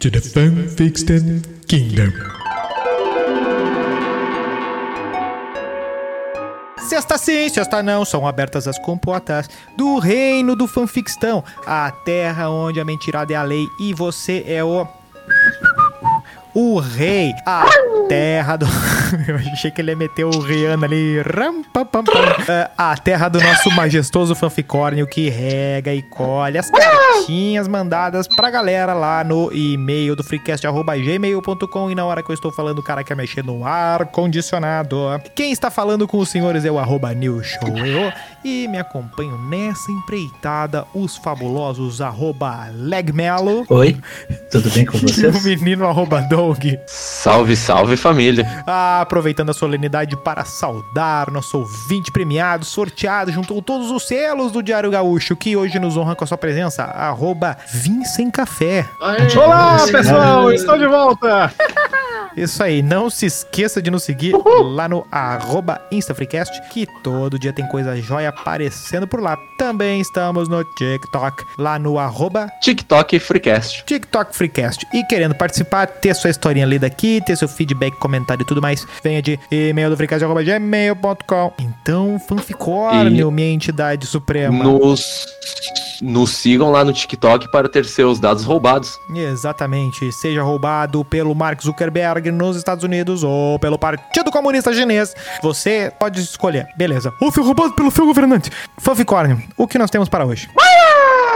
To the Fanfiction Kingdom. Sexta sim, sexta não, são abertas as comportas do reino do fanfictão, a terra onde a mentirada é a lei e você é o o rei, a terra do. Eu achei que ele ia meter o Rihanna ali. Ram, pam, pam, pam. É, a terra do nosso majestoso fanficórnio que rega e colhe as cartinhas mandadas pra galera lá no e-mail do freecast.gmail.com. E na hora que eu estou falando, o cara quer mexer no ar-condicionado. Quem está falando com os senhores é o arroba New Show eu, e me acompanho nessa empreitada os fabulosos arroba Legmelo. Oi, tudo bem com E o vocês? menino arroba Doug. Salve, salve família. Ah, aproveitando a solenidade para saudar nosso ouvinte premiado, sorteado junto com todos os selos do Diário Gaúcho, que hoje nos honra com a sua presença, arroba Vim Sem Café. Olá, pessoal, estou de volta. Isso aí, não se esqueça de nos seguir lá no arroba InstaFreecast, que todo dia tem coisa jóia aparecendo por lá. Também estamos no TikTok, lá no arroba TikTok Freecast. TikTok Freecast. E querendo participar, ter sua historinha lida aqui, ter seu feedback, comentário e tudo mais, venha de e-mail do freecast.gmail.com. Então, fanficórnio, minha entidade suprema. Nos, nos sigam lá no TikTok para ter seus dados roubados. Exatamente. Seja roubado pelo Mark Zuckerberg nos Estados Unidos ou pelo Partido Comunista Chinês. Você pode escolher. Beleza. Ou foi roubado pelo seu governante. Fanficórnio, o que nós temos para hoje?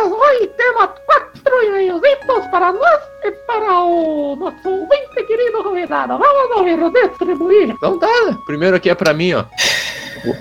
Hoy temos quatro e-mailzitos para nós e para o nosso ouvinte querido convidado. Vamos ouvir distribuir. Então tá, primeiro aqui é pra mim, ó.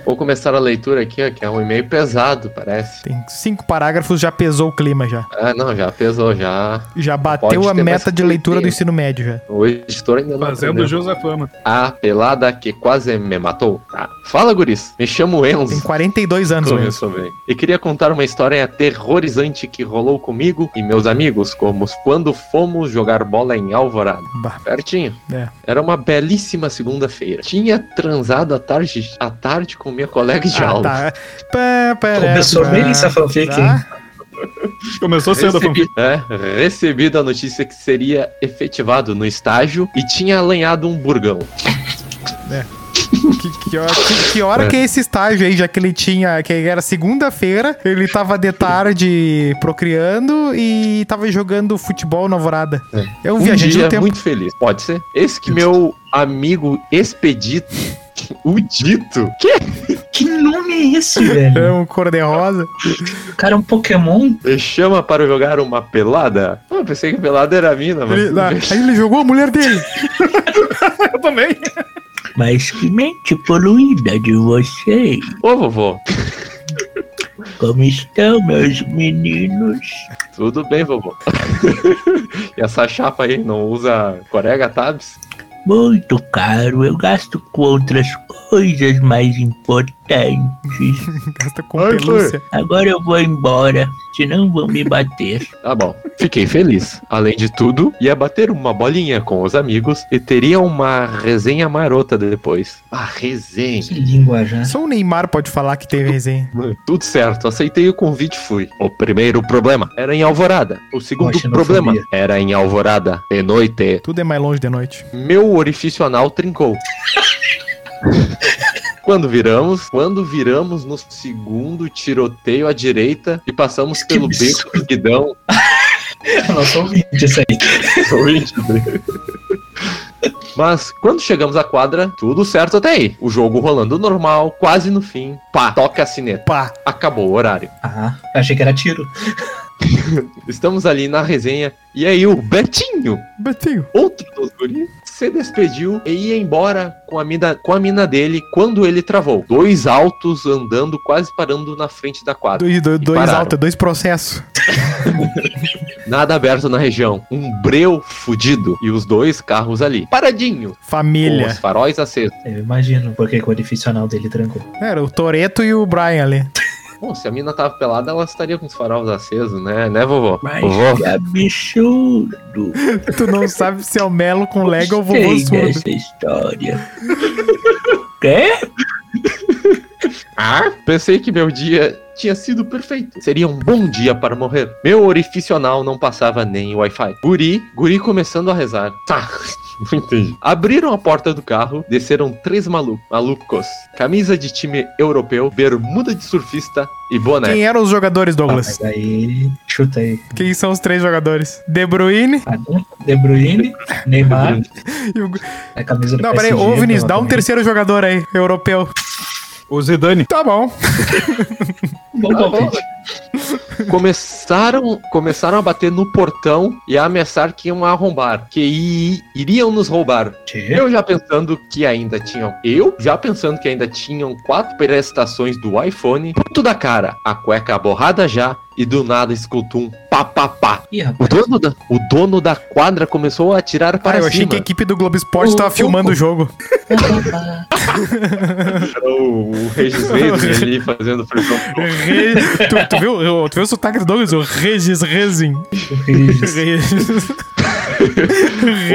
Vou, começar a leitura aqui, ó, que é um e-mail pesado, parece. Tem cinco parágrafos, já pesou o clima já. Ah, não, já pesou, já. Já bateu a meta de leitura do ensino médio já. O editor ainda não Fazendo à fama. A pelada que quase me matou. Tá. Fala, guris. Me chamo Enzo. Tem 42 anos mesmo. Começou bem. E queria contar uma história aterrorizante que rolou comigo e meus amigos, como quando fomos jogar bola em Alvorada. Bah, Pertinho. É. Era uma belíssima segunda-feira. Tinha transado à tarde, à tarde com minha colega de Ah, aula. tá. Pá, pará, Começou pá, bem essa fanfic, tá. Começou a Recebi, fanfic. é, recebido a notícia que seria efetivado no estágio e tinha alanhado um burgão. Que, que hora, que- que hora que é esse estágio aí, já que ele tinha. Que era segunda-feira, ele tava de tarde procriando e tava jogando futebol na alvorada. É, um Um viajante dia do tempo. muito feliz. Pode ser? Esse que meu amigo Expedito, o Dito, que Que nome é esse, É velho? um cor-de-rosa. O cara é um Pokémon? me chama para jogar uma pelada. Ah, eu pensei que pelada era a mina, mas. Ele- aí ele jogou a mulher dele. Eu também. Mas que mente poluída de vocês. Ô, vovô. Como estão, meus meninos? Tudo bem, vovô. e essa chapa aí não usa Corega Tabs? Muito caro, eu gasto com outras coisas mais importantes. Gasta com Ai, pelúcia. Agora eu vou embora, senão vão me bater. Tá bom. Fiquei feliz. Além de tudo, ia bater uma bolinha com os amigos e teria uma resenha marota depois. Ah, resenha. Que linguajar. Só o Neymar pode falar que teve resenha. Tudo certo, aceitei o convite e fui. O primeiro problema era em Alvorada. O segundo problema era em Alvorada, de noite. Tudo é mais longe de noite. Meu orifício anal trincou. Quando viramos, quando viramos no segundo tiroteio à direita e passamos Que pelo absurdo. beco do guidão, Nossa, ouvinte isso aí. Mas quando chegamos à quadra, tudo certo até aí. O jogo rolando normal, quase no fim. Pá, toca a sineta. Pá. Acabou o horário. Ah, achei que era tiro. Estamos ali na resenha. E aí o Betinho, Betinho. outro dos guris, se despediu e ia embora com a, mina, com a mina dele quando ele travou. Dois altos andando, quase parando na frente da quadra. Dois, dois, dois altos, dois processos. Nada aberto na região. Um breu fudido. E os dois carros ali. Paradinho. Com Família. os faróis acesos. Eu imagino porque que o orifício anal dele trancou. Era o Toreto e o Brian ali. Bom, se a mina tava pelada, ela estaria com os faróis acesos, né? Né, vovó? Mas Vovó? que absurdo. Tu não sabe se é o Melo com Lego ou o vovô surdo. dessa história. Quê? Ah, pensei que meu dia tinha sido perfeito. Seria um bom dia para morrer. Meu orifício anal não passava nem Wi-Fi. Guri, guri começando a rezar. Tá. Não entendi. Abriram a porta do carro, desceram três malu malucos. Camisa de time europeu, bermuda de surfista e boné. Quem eram os jogadores, Ah, Douglas? mas aí, chuta aí. Quem são os três jogadores? De Bruyne De Bruyne, Neymar, e o... a camisa do Não, peraí, ô Vinícius, dá um terceiro jogador aí, europeu. O Zidane. Tá bom. Bom palpite. Começaram, começaram a bater no portão e a ameaçar que iam arrombar, que iriam nos roubar. Tchê. Eu já pensando que ainda tinham. Eu já pensando que ainda tinham quatro prestações do iPhone. Puto da cara. A cueca borrada já. E do nada escutou um pá pá pá. Ih, O dono da, o dono da quadra começou a atirar Ah, para eu achei cima. que a equipe do Globo Esporte tava O- filmando o jogo. O, o Regis Reis ali fazendo pressão. Re... tu, tu viu, tu viu o sotaque do Douglas? O Regis Rezin. Regis. Regis.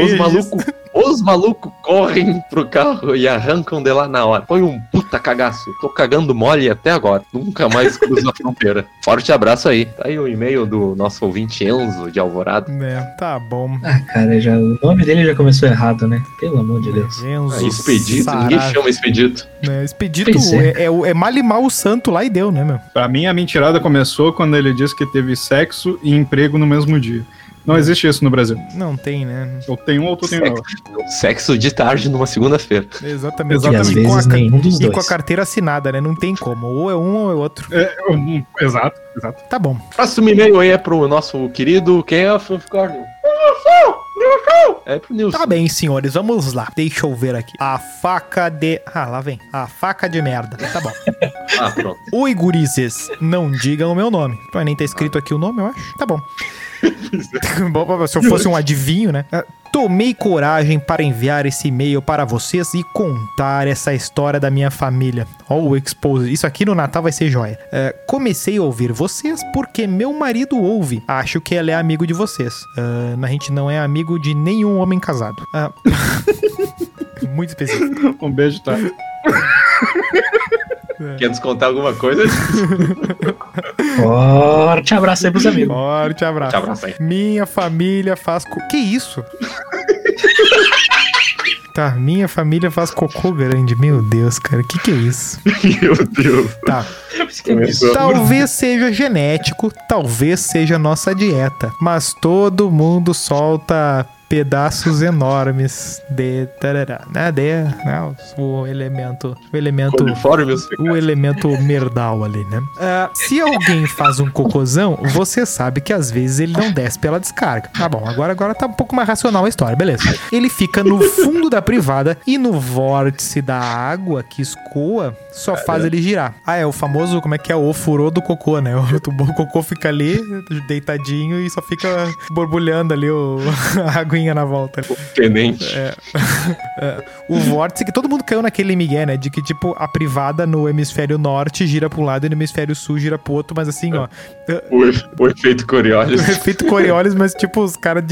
Os malucos os malucos correm pro carro e arrancam de lá na hora. Foi um puta cagaço. Tô cagando mole até agora. Nunca mais cruzo a fronteira. Forte abraço aí. Tá aí o e-mail do nosso ouvinte Enzo de Alvorada. É, tá bom. Ah, cara, já, o nome dele já começou errado, né? Pelo amor de Deus. Enzo Ah, expedito, ninguém chama expedito. É, expedito é, é. é, é mal e mal o santo lá e deu, né, meu? Pra mim, a mentirada começou quando ele disse que teve sexo e emprego no mesmo dia. Não existe isso no Brasil. Não tem, né? Ou tem um ou tu tem outro. Sexo de tarde numa segunda-feira. Exatamente. E às E com a vezes nenhum dos E com a dois. carteira assinada, né? Não tem como. Ou é um ou é outro. É, um, exato, exato. Tá bom. Próximo e-mail aí é pro nosso querido. Quem é o Fufcorn? É pro Nilson. Tá bem, senhores. Vamos lá. Deixa eu ver aqui. A faca de. Ah, lá vem. A faca de merda. Tá bom. Ah, pronto. Oi, gurizes. Não digam o meu nome. Mas nem tá escrito aqui o nome, eu acho. Tá bom. Bom, Se eu fosse um adivinho, né? Ah, Tomei coragem para enviar esse e-mail para vocês e contar essa história da minha família. Ó, o expose. Isso aqui no Natal vai ser joia. É, comecei a ouvir vocês porque meu marido ouve. Acho que ele é amigo de vocês. Mas a gente não é amigo de nenhum homem casado. Ah, Muito específico. Um beijo, tá? Quer descontar alguma coisa? Forte abraço aí pros amigos. Forte abraço. Te abraço aí. Minha família faz. Co... Que isso? tá, minha família faz cocô grande. Meu Deus, cara, que que é isso? Meu Deus. Tá. Talvez seja genético, talvez seja nossa dieta, mas todo mundo solta pedaços enormes de tarará, né? De, né? O elemento, o elemento Coliformes. o elemento merdal ali, né? Ah, se alguém faz um cocôzão, você sabe que às vezes ele não desce pela descarga. Tá bom, agora, agora tá um pouco mais racional a história, beleza. Ele fica no fundo da privada e no vórtice da água que escoa só faz ele girar. Ah, é o famoso, como é que é? O furô do cocô, né? O, o cocô fica ali, deitadinho e só fica borbulhando ali o, a na volta. Tenente. O vórtice, que todo mundo caiu naquele migué, né? De que, tipo, a privada no hemisfério norte gira pra um lado e no hemisfério sul gira pro outro, mas assim, ó. O, e- o efeito Coriolis. O efeito Coriolis, mas tipo, os caras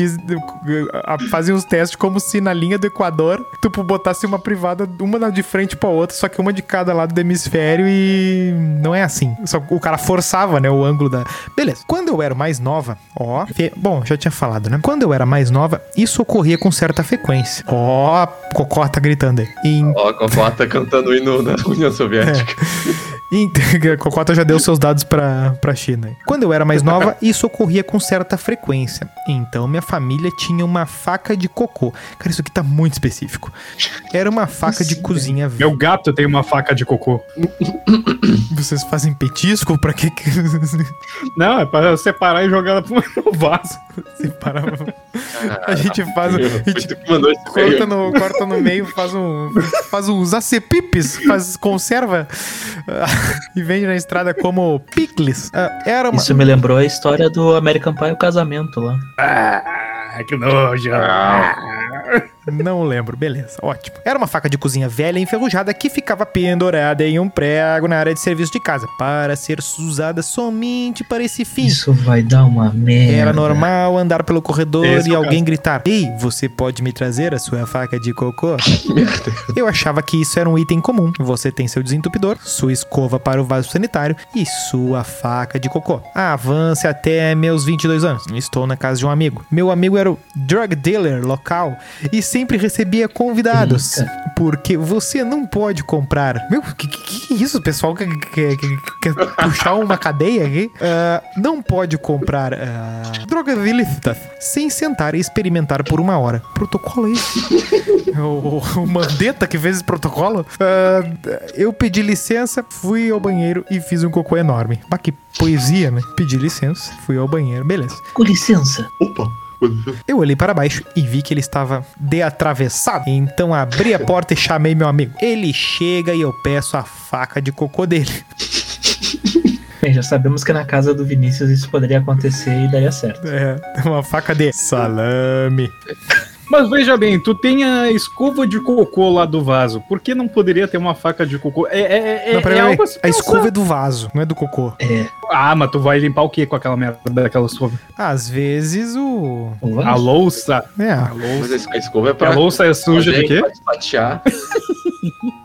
fazem os testes como se na linha do Equador tu botasse uma privada, uma de frente pra outra, só que uma de cada lado do hemisfério e não é assim. Só o cara forçava, né, o ângulo da. Beleza. Quando eu era mais nova, ó. Bom, já tinha falado, né? Quando eu era mais nova, isso ocorria com certa frequência. Ó, a Cocó tá gritando aí. Em Ó, a Cocó tá cantando o hino da União Soviética. A Cocota já deu seus dados pra, pra China. Quando eu era mais nova, isso ocorria com certa frequência. Então, minha família tinha uma faca de cocô. Cara, isso aqui tá muito específico. Era uma faca de cozinha. Meu gato tem uma faca de cocô. Vocês fazem petisco? Pra que que... Não, é pra separar e jogar ela pro meu vaso. Separar? A gente faz... A gente corta no, corta no meio, faz um... Faz uns acepipes, faz conserva e vende na estrada como picles. Ah, Era uma... Isso me lembrou a história do American Pie, o casamento lá. Ah, que nojo. Não lembro, beleza, ótimo. Era uma faca de cozinha velha e enferrujada que ficava pendurada em um prego na área de serviço de casa, para ser usada somente para esse fim. Isso vai dar uma merda. Era normal andar pelo corredor Esse e é alguém gritar: Ei, você pode me trazer a sua faca de cocô? Eu achava que isso era um item comum. Você tem seu desentupidor, sua escova para o vaso sanitário e sua faca de cocô. Avance até meus 22 anos. Estou na casa de um amigo. Meu amigo era o drug dealer local e sempre recebia convidados. Porque você não pode comprar. Meu, que, que, que é isso? O pessoal quer, quer, quer- quer puxar uma cadeia aqui? Ah, não pode comprar ah, drogas ilícitas sem sentar e experimentar por uma hora. Protocolo é esse? o, o Mandetta que fez esse protocolo? Ah, eu pedi licença, fui ao banheiro e fiz um cocô enorme. Bah, que poesia, né? Pedi licença, fui ao banheiro, beleza. Com licença. Opa! Eu olhei para baixo e vi que ele estava deatravessado. Então abri a porta e chamei meu amigo. Ele chega e eu peço a faca de cocô dele. Bem, já sabemos que na casa do Vinícius isso poderia acontecer e daria certo. É, uma faca de salame. Mas veja bem, tu tem a escova de cocô lá do vaso. Por que não poderia ter uma faca de cocô? É, é, é, Não, peraí, é algo a A escova é do vaso, não é do cocô. É, Ah, mas tu vai limpar o que com aquela merda daquela escova? Às vezes o. o. A louça. É. A Mas louça. a escova é A pra. louça é suja de quê? É,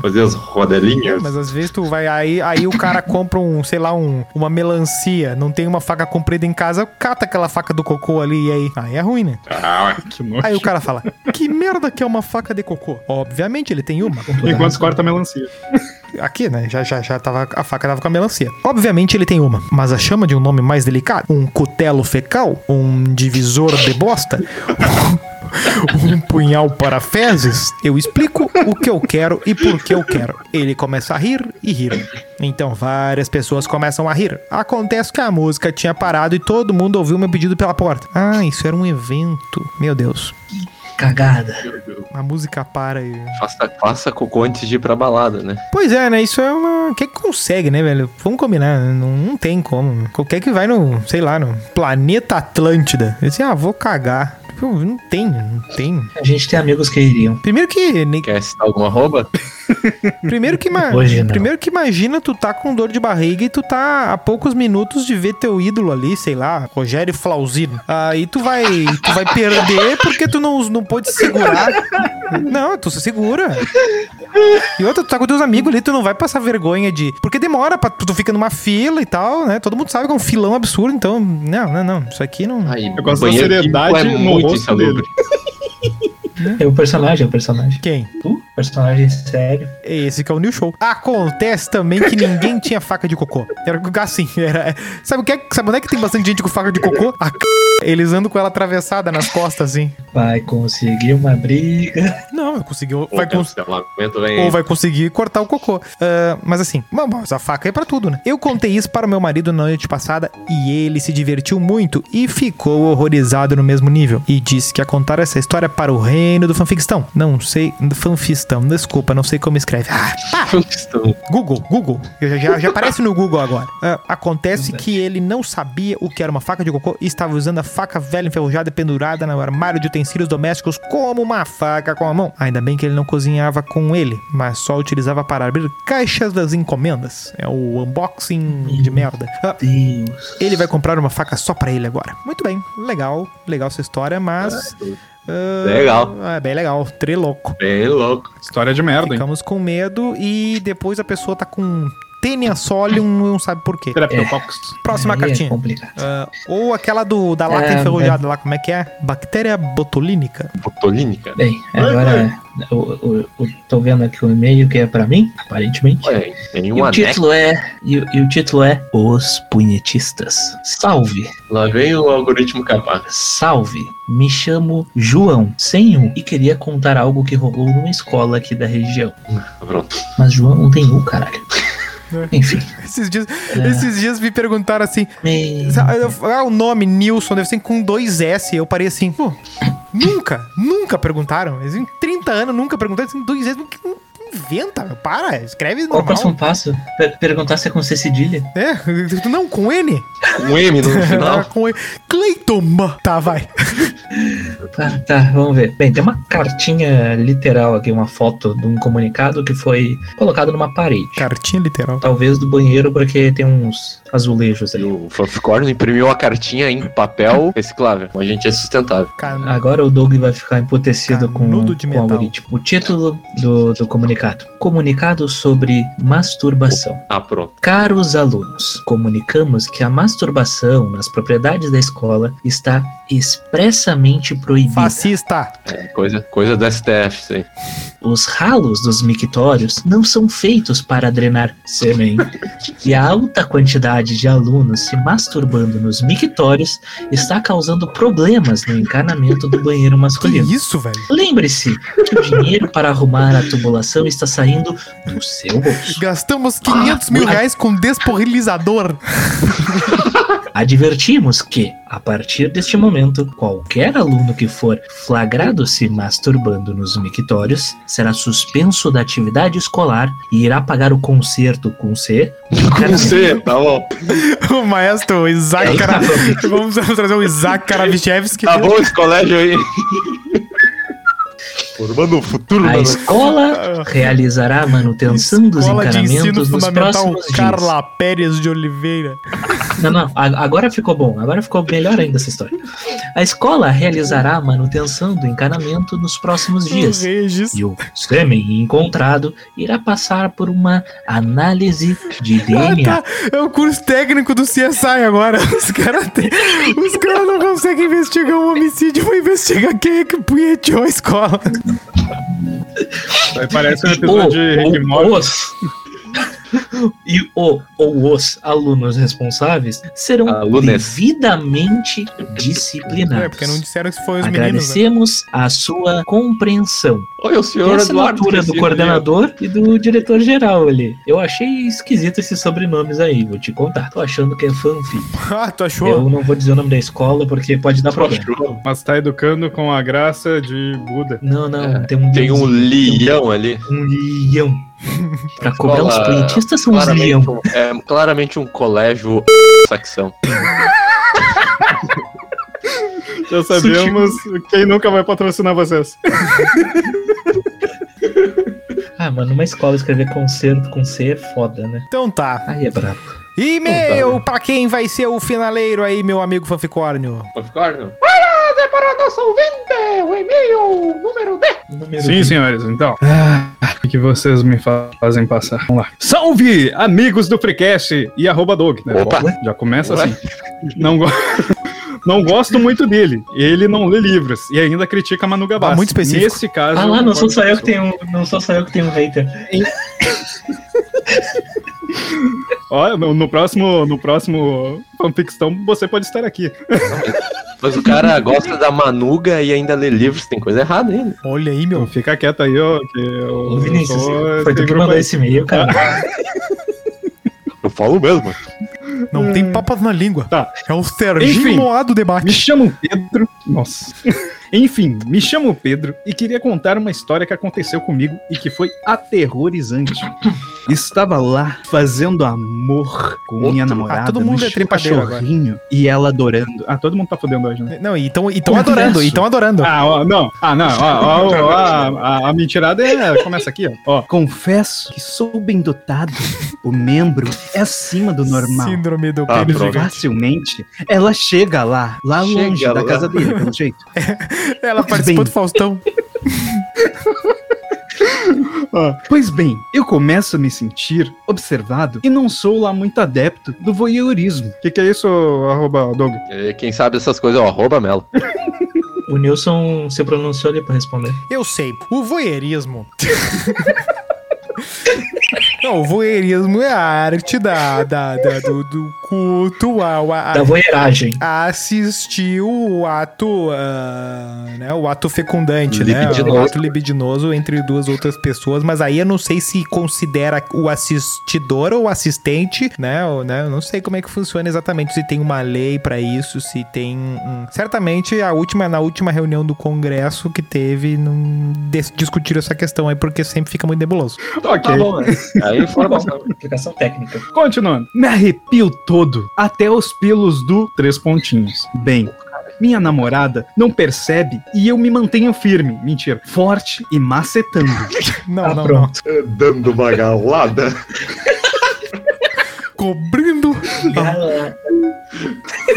Fazer as rodelinhas. Mas às vezes tu vai aí, aí o cara compra um, sei lá, um, uma melancia, não tem uma faca comprida em casa, cata aquela faca do cocô ali e aí. Aí é ruim, né? Ah, Que nojo. Aí o cara fala: Que merda que é uma faca de cocô? Obviamente ele tem uma. Enquanto se corta a melancia. Aqui, né? Já, já, já tava. A faca tava com a melancia. Obviamente ele tem uma. Mas a chama de um nome mais delicado? Um cutelo fecal? Um divisor de bosta? Um punhal para fezes? Eu explico o que eu quero e por que eu quero. Ele começa a rir e rir. Então várias pessoas começam a rir. Acontece que a música tinha parado e todo mundo ouviu meu pedido pela porta. Ah, isso era um evento. Meu Deus. Cagada. A música para e. faça, faça cocô antes de ir pra balada, né? Pois é, né? Isso é uma. Quem que consegue, né, velho? Vamos combinar. Não, não tem como. Qualquer que vai no, sei lá, no planeta Atlântida. Eu disse, ah, vou cagar. Tipo, Não tem, não tem. A gente tem amigos que iriam. Primeiro que. ne- Quer citar alguma arroba? Primeiro que, ima- Hoje não. primeiro que imagina tu tá com dor de barriga e tu tá a poucos minutos de ver teu ídolo ali, sei lá, Rogério Flauzino. Aí tu vai, tu vai perder porque tu não, não pode se segurar. Não, tu se segura. E outra, tu tá com teus amigos ali, tu não vai passar vergonha de. Porque demora pra tu fica numa fila e tal, né? Todo mundo sabe que é um filão absurdo, então. Não, não, não. Isso aqui não. Aí, Eu gosto da banheiro seriedade é no muito insalubre. É o personagem, é o personagem. Quem? Tu? Personagem sério. Esse que é o New Show. Acontece também que ninguém tinha faca de cocô. Era assim, era. Sabe o que é, sabe onde é que tem bastante gente com faca de cocô? A c... Eles andam com ela atravessada nas costas, assim. Vai conseguir uma briga. Não, vai conseguir. O Vai cons... Ou vai conseguir cortar o cocô. Ah, mas assim, mas a faca é pra tudo, né? Eu contei isso para o meu marido na noite passada e ele se divertiu muito e ficou horrorizado no mesmo nível. E disse que ia contar essa história para o reino do fanfictão. Não sei. Fanfistão, desculpa, não sei como escreve. Ah, Estão Google, Google. Já, já, já aparece no Google agora. Ah, acontece que ele não sabia o que era uma faca de cocô e estava usando a faca velha enferrujada pendurada no armário de utensílios domésticos como uma faca com a mão. Ainda bem que ele não cozinhava com ele, mas só utilizava para abrir caixas das encomendas. É o unboxing de merda. Ah, Deus. ele vai comprar uma faca só pra ele agora. Muito bem, legal, legal essa história, mas. Ah, Legal. É bem legal, treloco. bem louco. História de merda, hein? Ficamos com medo e depois a pessoa tá com tênia solium, não sabe por quê. Terapeutox. Próxima Aí cartinha. É complicado. Ah, ou aquela do, da lata É, enferrujada lá, como é que é? Bactéria botulínica. Botolínica. Bem, agora eu, eu, eu tô vendo aqui o e-mail que é pra mim, aparentemente. Ué, tem E um o anexo. título é. E, o- e o título é Os Punhetistas. Salve! Lá vem o algoritmo capaz. Salve! Me chamo João, sem U, e queria contar algo que rolou numa escola aqui da região. Pronto. Mas João não tem U, caralho. Enfim. Esses dias, É. esses dias me perguntaram assim: Me... ah, o nome Nilson deve ser com dois S. Eu parei assim, pô, nunca, nunca perguntaram. Eles em 30 anos nunca perguntaram assim, dois S. Inventa, meu, para, escreve Qual o próximo normal. passo? Per- perguntar se é com C cedilha? É, não, com N. Um M no Ah, final. com E. Cleiton. Tá, vai. Tá, tá, vamos ver. Bem, tem uma cartinha literal aqui, uma foto de um comunicado que foi colocado numa parede. Cartinha literal. Talvez do banheiro, porque tem uns azulejos E ali. o Fanficorn imprimiu a cartinha em papel reciclável. A gente é sustentável. Cara, Agora o Doug vai ficar emputecido com, Canudo de com o metal. algoritmo. O título do, do comunicado: Comunicado sobre masturbação. Ah, pronto. Caros alunos, comunicamos que a masturbação nas propriedades da escola está expressamente proibida. fascista. É, coisa, coisa do STF, isso aí. Os ralos dos mictórios não são feitos para drenar sêmen. E a alta quantidade de alunos se masturbando nos mictórios está causando problemas no encanamento do banheiro Que masculino. isso, velho? Lembre-se que o dinheiro para arrumar a tubulação está saindo do seu bolso. Gastamos 500 mil Ah, reais com desporrilizador. Advertimos que, a partir deste momento, qualquer aluno que for flagrado se masturbando nos mictórios será suspenso da atividade escolar e irá pagar o conserto com C. Com C, tá bom. O maestro Isaac Kara... Vamos trazer o Isaac Karavichevski. Tá bom esse colégio aí. Formando o futuro A da escola realizará a manutenção dos Escola de ensino encanamentos nos fundamental próximos dias. Carla Pérez de Oliveira. Não, não, agora ficou bom, agora ficou melhor ainda essa história. A escola realizará a manutenção do encanamento nos próximos dias. E o sêmen encontrado irá passar por uma análise de Ah, DNA. tá. É o curso técnico do CSI agora. Os caras caras não conseguem investigar um homicídio, vão investigar quem é que punheteou a escola. Aí parece um episódio de Rick e Morty. e o ou os alunos responsáveis serão Alunos. devidamente disciplinados. É, porque não disseram que foi os meninos, né? Agradecemos a sua compreensão. Oi, o Tem senhor a Eduardo. do Cecílio. coordenador e do diretor-geral ali. Eu achei esquisito esses sobrenomes aí, vou te contar. Tô achando que é fanfic. Ah, tu achou? Eu não vou dizer o nome da escola porque pode dar problema. Mas tá educando com a graça de Buda. Não, não, É, tem um Tem um leão ali. um leão. Pra cobrar os plantistas são os Claramente leão. um, é claramente um colégio facção. Já sabemos quem nunca vai patrocinar vocês. Ah, mano, numa escola escrever concerto com C é foda, né? Então tá. Aí é brabo. E-mail pra quem vai ser o finaleiro aí, meu amigo Fanficórnio. Fanficorn? Mas é para nosso ouvinte, o e-mail número 10. Número Sim, senhores, então. Ah, que vocês me fazem passar? Vamos lá. Salve, amigos do Freecast e arroba Dog. né? Opa. Já começa Ué. assim. Não, go- não gosto muito dele. Ele não lê livros e ainda critica Manu Gabassi. Ah, muito específico. Nesse caso... Ah lá, não sou só eu que tenho. não sou só eu que tenho um hater. Olha, no, próximo, no próximo fanficção você pode estar aqui. Mas o cara gosta da manuga e ainda lê livros, tem coisa errada aí. né? Olha aí, Então meu. fica quieto aí, ó, que eu, Ô, eu Vinícius, sou foi tu que mandou aí. esse e-mail, cara. Eu falo mesmo. Não tem papas na língua. Tá. É o Serginho Enfim. Moá do Me debate. chamo Pedro. Nossa. Enfim, me chamo Pedro e queria contar uma história que aconteceu comigo e que foi aterrorizante. Estava lá fazendo amor com minha Outro? namorada. Ah, todo mundo é trepadeiro agora. cachorrinho e ela adorando. Ah, todo mundo tá fodendo hoje, né? Não, e tão, e tão adorando, e tão adorando. Ah, ó, não. Ah, não. Ó, ó, ó, a, a, a mentirada é, começa aqui, ó. ó. Confesso que sou bem dotado. O membro é acima do normal. Síndrome do Ah, pênis. Facilmente, ela chega lá, lá Chega longe da lá. casa dele, pelo jeito. Ela participou do Faustão. Pois bem, eu começo a me sentir observado e não sou lá muito adepto do voyeurismo. O que, que é isso, arroba Doug? Quem sabe essas coisas é o arroba Melo. O Nilson se pronunciou ali pra responder. Eu sei. O voyeurismo. Não, o voyeurismo é a arte da, da, da- do, do culto ao a, Da voeiragem. a assistir o ato, ah, né, o ato fecundante, né, o Libidinoso. ato libidinoso entre duas outras pessoas, mas aí eu não sei se considera o assistidor ou assistente, né, ou, né, eu não sei como é que funciona exatamente, se tem uma lei pra isso, se tem, um- certamente a última, na última reunião do congresso que teve, não discutiram essa questão aí, porque sempre fica muito nebuloso. Ok. Tá bom, né? Aí informação. Aplicação técnica. Continuando. Me arrepio todo, até os pelos do três pontinhos. Bem, minha namorada não percebe e eu me mantenho firme. Mentira. Forte e macetando. Não, Ah, não, não. pronto. Dando uma galada. Cobrindo.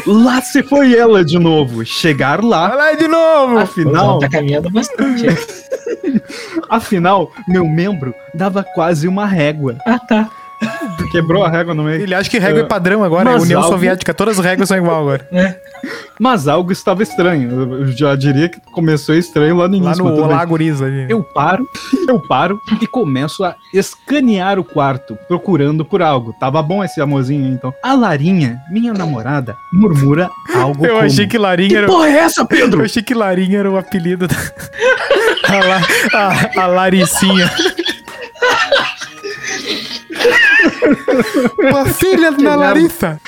Lá se foi ela de novo. Chegar lá. Vai lá de novo. Afinal, tá caminhando bastante. afinal, meu membro dava quase uma régua. Ah, tá. Quebrou a régua no meio. Ele acha que régua é padrão agora, é União algo- Soviética, todas as regras são igual agora. Mas algo estava estranho. Eu já diria que começou estranho lá no Lá início. no bem. Olá Guriza. ali. Eu paro, eu paro e começo a escanear o quarto, procurando por algo. Tava bom esse amorzinho, então. A Larinha, minha namorada, murmura algo Eu como... achei que Larinha Que era. porra é essa, Eu Pedro? achei que Larinha era o apelido da. A, La... a, a Laricinha. Uma filha da Larissa.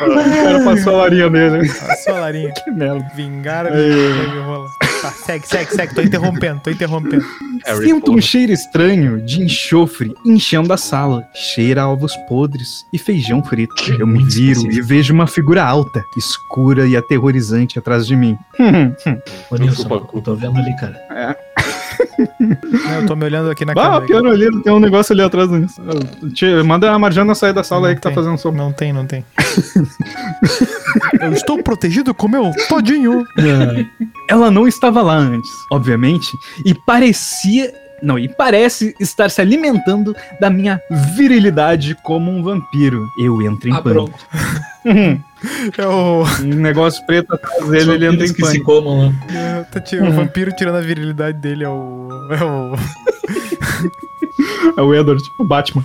O cara passou a Larinha nele. Passou a Larinha. Que merda. Vingar Ei. me rola. Tá, segue, segue, segue. Tô interrompendo, tô interrompendo. Harry Sinto um cheiro estranho de enxofre enchendo a sala. Cheira a ovos podres e feijão frito. Eu me viro e vejo uma figura alta, escura e aterrorizante atrás de mim. Ô, Nilson, eu tô vendo ali, cara. Não, eu tô me olhando aqui na Ah, câmera. pior ali, tem um negócio ali atrás. Tio, Manda a Marjana sair da sala aí que tá tem. fazendo som. Não tem, não tem. eu estou protegido com meu todinho. Ela não estava lá antes, obviamente, e parecia. Não, e parece estar se alimentando da minha virilidade como um vampiro. Eu entro em Ah, pânico. pronto. É o, um negócio preto atrás dele, ele entra em que se pânico. comam lá. é, tá tirando- o vampiro tirando a virilidade dele. É o. É o. É o Edward, tipo o Batman.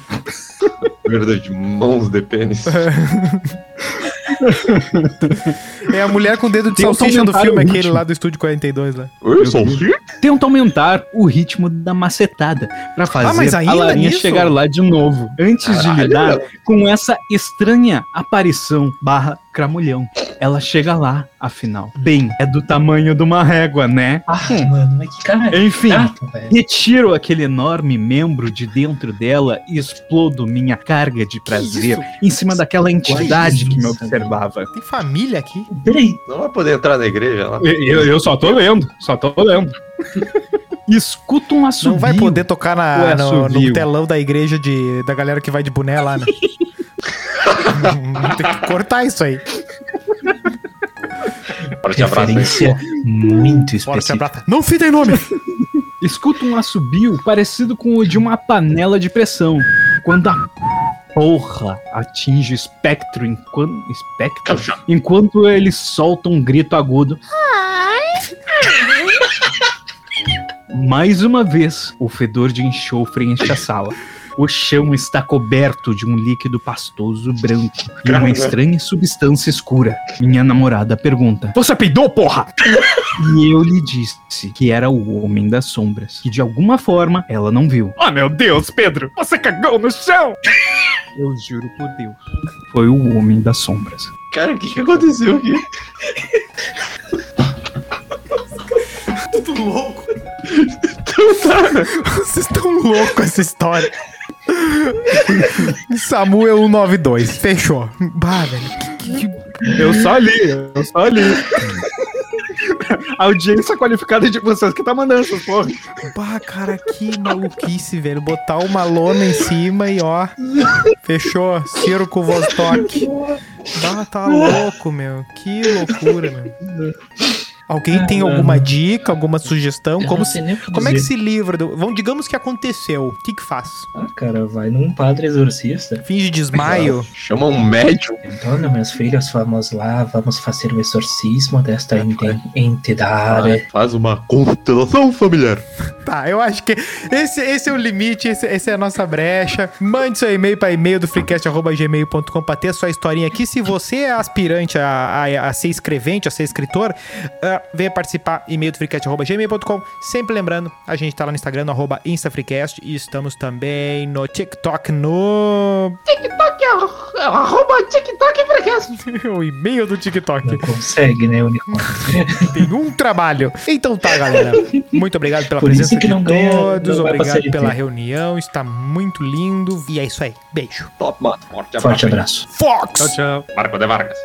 Verdade, mãos de pênis. É a mulher com o dedo de salsicha do filme, aquele lá do estúdio 42 lá. Oi, Salsicha? Tento aumentar o ritmo da macetada pra fazer Ah, mas ainda a Larinha nisso? chegar lá de novo, antes de Caralho. lidar com essa estranha aparição barra cramulhão. Ela chega lá, afinal. Bem, é do tamanho de uma régua, né? Ah, mano, mas que cara Enfim, chato, retiro aquele enorme membro de dentro dela e explodo minha carga de prazer em cima daquela entidade que me isso, observava. Tem família aqui? Peraí, Não vai poder entrar na igreja lá. Eu, eu só tô lendo, só tô lendo. Escuta um assobio. Não vai poder tocar na, no, no telão da igreja de, da galera que vai de boné lá, né? Tem que cortar isso aí. Forte abraço referência muito Forte específica. abraço. Não citem nome! Escuta um assobio parecido com o de uma panela de pressão. Quando a porra atinge o espectro enquanto. Espectro? Enquanto ele solta um grito agudo. Mais uma vez, o fedor de enxofre enche a sala. O chão está coberto de um líquido pastoso branco e uma estranha substância escura. Minha namorada pergunta: Você peidou, porra? E eu lhe disse que era o Homem das Sombras, que de alguma forma ela não viu. Oh meu Deus, Pedro, você cagou no chão! Eu juro por Deus. Foi o Homem das Sombras. Cara, o que, que aconteceu aqui? Tudo louco. Então tá, né? Vocês estão loucos com essa história. Samuel 192. Fechou. Bah, velho. que- que- Eu só li, eu só li. A audiência qualificada de vocês que tá mandando essas porra. Bah, cara, que maluquice, velho. Botar uma lona em cima e ó. Fechou. Circo Vostok. Bah, tá louco, meu. Que loucura, meu. Alguém tem alguma dica, alguma sugestão? Eu Como, se, como é que se livra do. Vamos, digamos que aconteceu. O que que faz? Ah, cara, vai num padre exorcista. Finge desmaio? Chama um médium. Então, meus filhos, vamos lá, vamos fazer o exorcismo desta ente- entidade. Faz uma constelação familiar. Tá, eu acho que esse, esse é o limite, esse, esse é a nossa brecha. Mande seu e-mail para e-mail do freecast.gmail.com pra ter a sua historinha aqui. Se você é aspirante a, a, a ser escrevente, a ser escritor, venha participar, e-mail do freecast.gmail.com. Sempre lembrando, a gente tá lá no Instagram, no arroba InstaFreecast, e estamos também no TikTok, no... TikTok, arro- arroba TikTok Freecast. o e-mail do TikTok. Não consegue, né, unicórnio? Tem um trabalho. Então tá, galera. Muito obrigado pela Por presença que de não ganha- todos. pra Obrigado pela reunião. Está muito lindo. E é isso aí. Beijo. Top, mano. Forte abraço. Forte abraço. Fox! Tchau, tchau. Marco de Vargas.